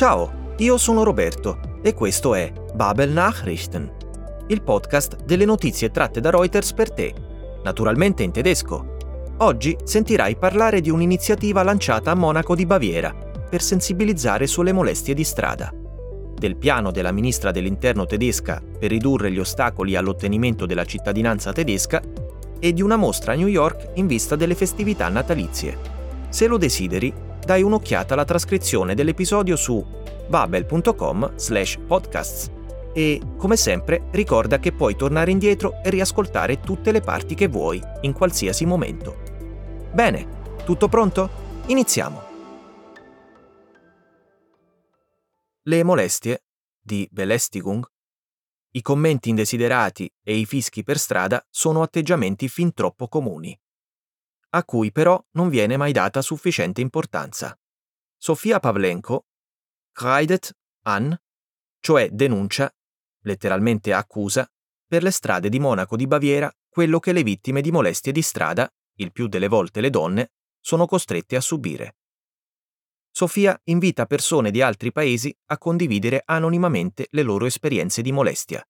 Ciao, io sono Roberto e questo è Babel Nachrichten, il podcast delle notizie tratte da Reuters per te, naturalmente in tedesco. Oggi sentirai parlare di un'iniziativa lanciata a Monaco di Baviera per sensibilizzare sulle molestie di strada, del piano della ministra dell'interno tedesca per ridurre gli ostacoli all'ottenimento della cittadinanza tedesca e di una mostra a New York in vista delle festività natalizie. Se lo desideri, dai un'occhiata alla trascrizione dell'episodio su babel.com slash podcasts e, come sempre, ricorda che puoi tornare indietro e riascoltare tutte le parti che vuoi, in qualsiasi momento. Bene, tutto pronto? Iniziamo! Le molestie di Belästigung i commenti indesiderati e i fischi per strada sono atteggiamenti fin troppo comuni, a cui però non viene mai data sufficiente importanza. Sofia Pavlenko kreidet an, cioè denuncia, letteralmente accusa, per le strade di Monaco di Baviera quello che le vittime di molestie di strada, il più delle volte le donne, sono costrette a subire. Sofia invita persone di altri paesi a condividere anonimamente le loro esperienze di molestia.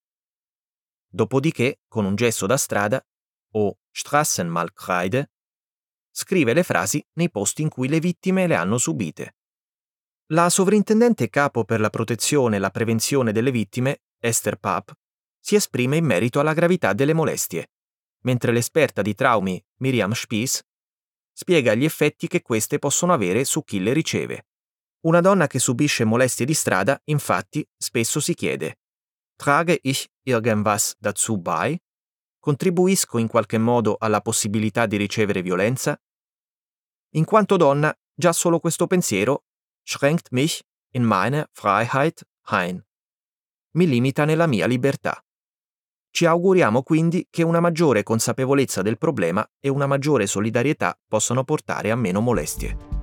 Dopodiché, con un gesto da strada, o Strassenmalkreide, scrive le frasi nei posti in cui le vittime le hanno subite. La sovrintendente capo per la protezione e la prevenzione delle vittime, Esther Papp, si esprime in merito alla gravità delle molestie, mentre l'esperta di traumi, Miriam Spies, spiega gli effetti che queste possono avere su chi le riceve. Una donna che subisce molestie di strada, infatti, spesso si chiede: Trage ich irgendwas dazu bei? Contribuisco in qualche modo alla possibilità di ricevere violenza? In quanto donna, già solo questo pensiero schränkt mich in meine Freiheit ein. Mi limita nella mia libertà. Ci auguriamo quindi che una maggiore consapevolezza del problema e una maggiore solidarietà possano portare a meno molestie.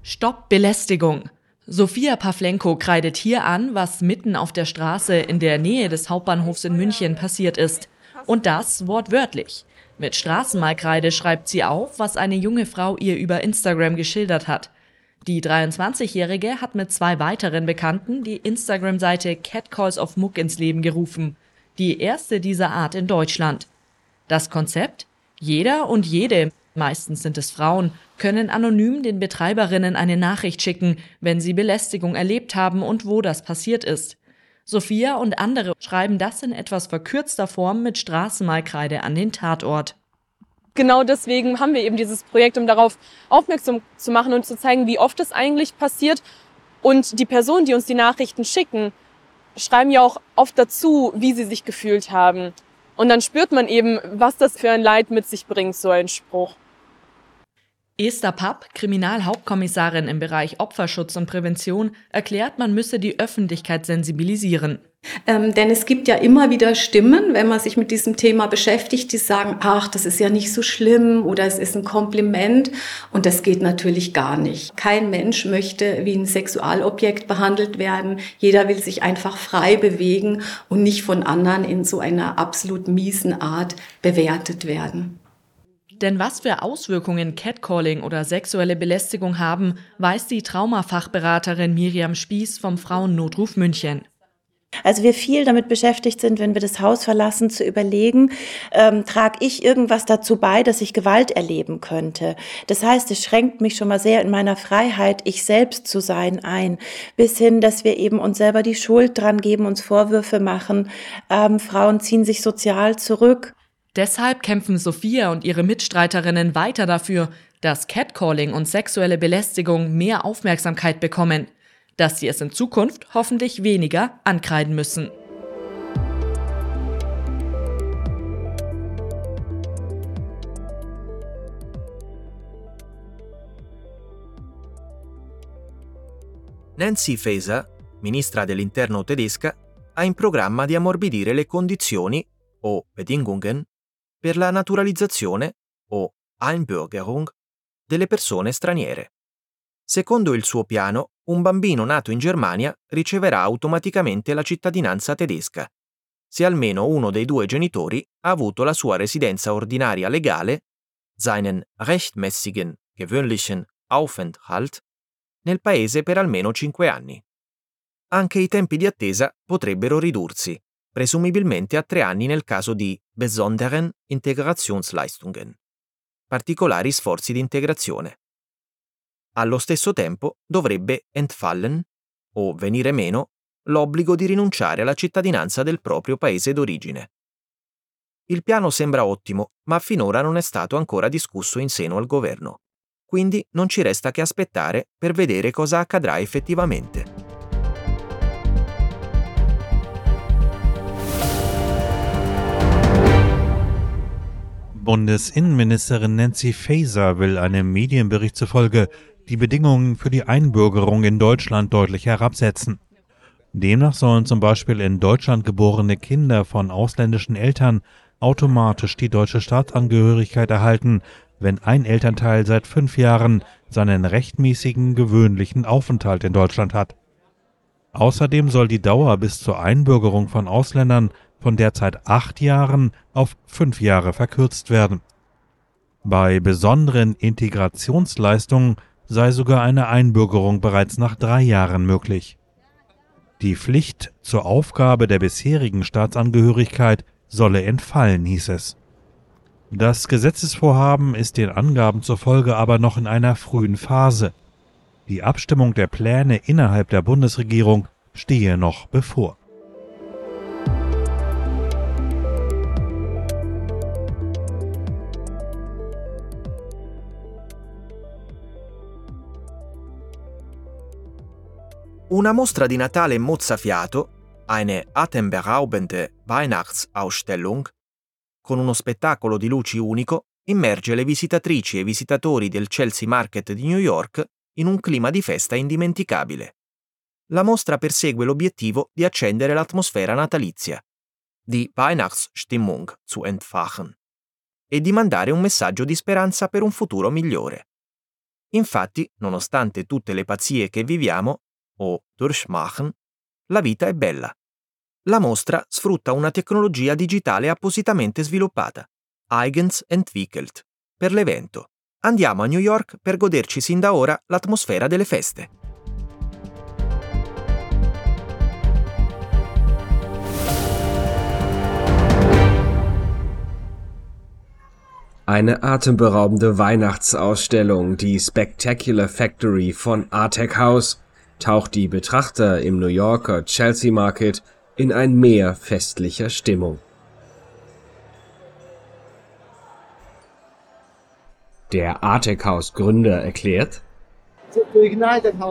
Stopp Belästigung. Sophia Pavlenko kreidet hier an, was mitten auf der Straße in der Nähe des Hauptbahnhofs in München passiert ist. Und das wortwörtlich. Mit Straßenmalkreide schreibt sie auf, was eine junge Frau ihr über Instagram geschildert hat. Die 23-Jährige hat mit zwei weiteren Bekannten die Instagram-Seite Catcalls of Muck ins Leben gerufen. Die erste dieser Art in Deutschland. Das Konzept? Jeder und jede, meistens sind es Frauen, können anonym den Betreiberinnen eine Nachricht schicken, wenn sie Belästigung erlebt haben und wo das passiert ist. Sophia und andere schreiben das in etwas verkürzter Form mit Straßenmalkreide an den Tatort genau deswegen haben wir eben dieses Projekt, um darauf aufmerksam zu machen und zu zeigen, wie oft es eigentlich passiert. Und die Personen, die uns die Nachrichten schicken, schreiben ja auch oft dazu, wie sie sich gefühlt haben. Und dann spürt man eben, was das für ein Leid mit sich bringt, so ein Spruch. Esther Papp, Kriminalhauptkommissarin im Bereich Opferschutz und Prävention, erklärt, man müsse die Öffentlichkeit sensibilisieren. Ähm, denn es gibt ja immer wieder Stimmen, wenn man sich mit diesem Thema beschäftigt, die sagen, ach, das ist ja nicht so schlimm oder es ist ein Kompliment. Und das geht natürlich gar nicht. Kein Mensch möchte wie ein Sexualobjekt behandelt werden. Jeder will sich einfach frei bewegen und nicht von anderen in so einer absolut miesen Art bewertet werden. Denn was für Auswirkungen Catcalling oder sexuelle Belästigung haben, weiß die Traumafachberaterin Miriam Spieß vom Frauennotruf München. Also wir viel damit beschäftigt sind, wenn wir das Haus verlassen, zu überlegen, ähm, trage ich irgendwas dazu bei, dass ich Gewalt erleben könnte. Das heißt, es schränkt mich schon mal sehr in meiner Freiheit, ich selbst zu sein, ein. Bis hin, dass wir eben uns selber die Schuld dran geben, uns Vorwürfe machen. Ähm, Frauen ziehen sich sozial zurück. Deshalb kämpfen Sophia und ihre Mitstreiterinnen weiter dafür, dass Catcalling und sexuelle Belästigung mehr Aufmerksamkeit bekommen dass sie es in Zukunft hoffentlich weniger ankreiden müssen. Nancy Faeser, ministra dell'interno tedesca, ha in programma di ammorbidire le condizioni, o Bedingungen, per la naturalizzazione, o Einbürgerung, delle persone straniere. Secondo il suo piano, un bambino nato in Germania riceverà automaticamente la cittadinanza tedesca, se almeno uno dei due genitori ha avuto la sua residenza ordinaria legale, seinen rechtmäßigen gewöhnlichen Aufenthalt, nel paese per almeno 5 anni. Anche i tempi di attesa potrebbero ridursi, presumibilmente a 3 anni nel caso di besonderen Integrationsleistungen, particolari sforzi di integrazione. Allo stesso tempo dovrebbe entfallen, o venire meno, l'obbligo di rinunciare alla cittadinanza del proprio paese d'origine. Il piano sembra ottimo, ma finora non è stato ancora discusso in seno al governo. Quindi non ci resta che aspettare per vedere cosa accadrà effettivamente. Bundesinnenministerin Nancy Faeser will einem Medienbericht zufolge die Bedingungen für die Einbürgerung in Deutschland deutlich herabsetzen. Demnach sollen zum Beispiel in Deutschland geborene Kinder von ausländischen Eltern automatisch die deutsche Staatsangehörigkeit erhalten, wenn ein Elternteil seit fünf Jahren seinen rechtmäßigen gewöhnlichen Aufenthalt in Deutschland hat. Außerdem soll die Dauer bis zur Einbürgerung von Ausländern von derzeit acht Jahren auf fünf Jahre verkürzt werden. Bei besonderen Integrationsleistungen sei sogar eine Einbürgerung bereits nach drei Jahren möglich. Die Pflicht zur Aufgabe der bisherigen Staatsangehörigkeit solle entfallen, hieß es. Das Gesetzesvorhaben ist den Angaben zufolge aber noch in einer frühen Phase. Die Abstimmung der Pläne innerhalb der Bundesregierung stehe noch bevor. Una mostra di Natale mozzafiato, eine atemberaubende Weihnachtsausstellung, con uno spettacolo di luci unico, immerge le visitatrici e visitatori del Chelsea Market di New York in un clima di festa indimenticabile. La mostra persegue l'obiettivo di accendere l'atmosfera natalizia, di Weihnachtsstimmung zu entfachen, e di mandare un messaggio di speranza per un futuro migliore. Infatti, nonostante tutte le pazzie che viviamo, o durchmachen, la vita è bella. La mostra sfrutta una tecnologia digitale appositamente sviluppata, eigens entwickelt, per l'evento. Andiamo a New York per goderci sin da ora l'atmosfera delle feste. Eine atemberaubende Weihnachtsausstellung, die Spectacular Factory von Artec House, taucht die Betrachter im New Yorker Chelsea Market in ein Meer festlicher Stimmung. Der Artec House Gründer erklärt,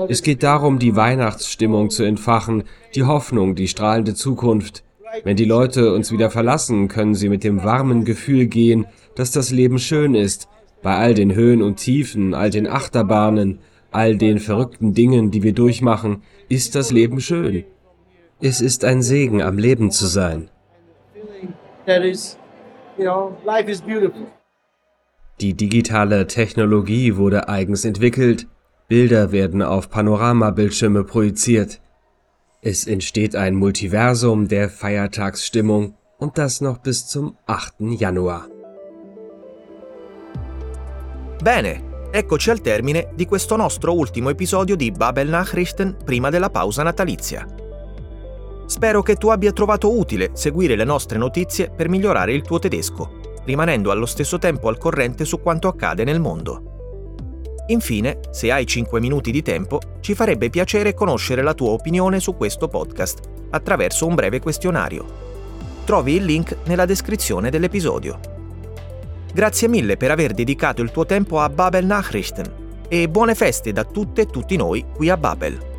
es geht darum, die Weihnachtsstimmung zu entfachen, die Hoffnung, die strahlende Zukunft. Wenn die Leute uns wieder verlassen, können sie mit dem warmen Gefühl gehen, dass das Leben schön ist, bei all den Höhen und Tiefen, all den Achterbahnen, all den verrückten Dingen, die wir durchmachen, ist das Leben schön. Es ist ein Segen, am Leben zu sein. Die digitale Technologie wurde eigens entwickelt. Bilder werden auf Panoramabildschirme projiziert. Es entsteht ein Multiversum der Feiertagsstimmung und das noch bis zum 8. Januar. Bene, Eccoci al termine di questo nostro ultimo episodio di Babel Nachrichten prima della pausa natalizia. Spero che tu abbia trovato utile seguire le nostre notizie per migliorare il tuo tedesco, rimanendo allo stesso tempo al corrente su quanto accade nel mondo. Infine, se hai 5 minuti di tempo, ci farebbe piacere conoscere la tua opinione su questo podcast attraverso un breve questionario. Trovi il link nella descrizione dell'episodio. Grazie mille per aver dedicato il tuo tempo a Babel Nachrichten e buone feste da tutte e tutti noi qui a Babel.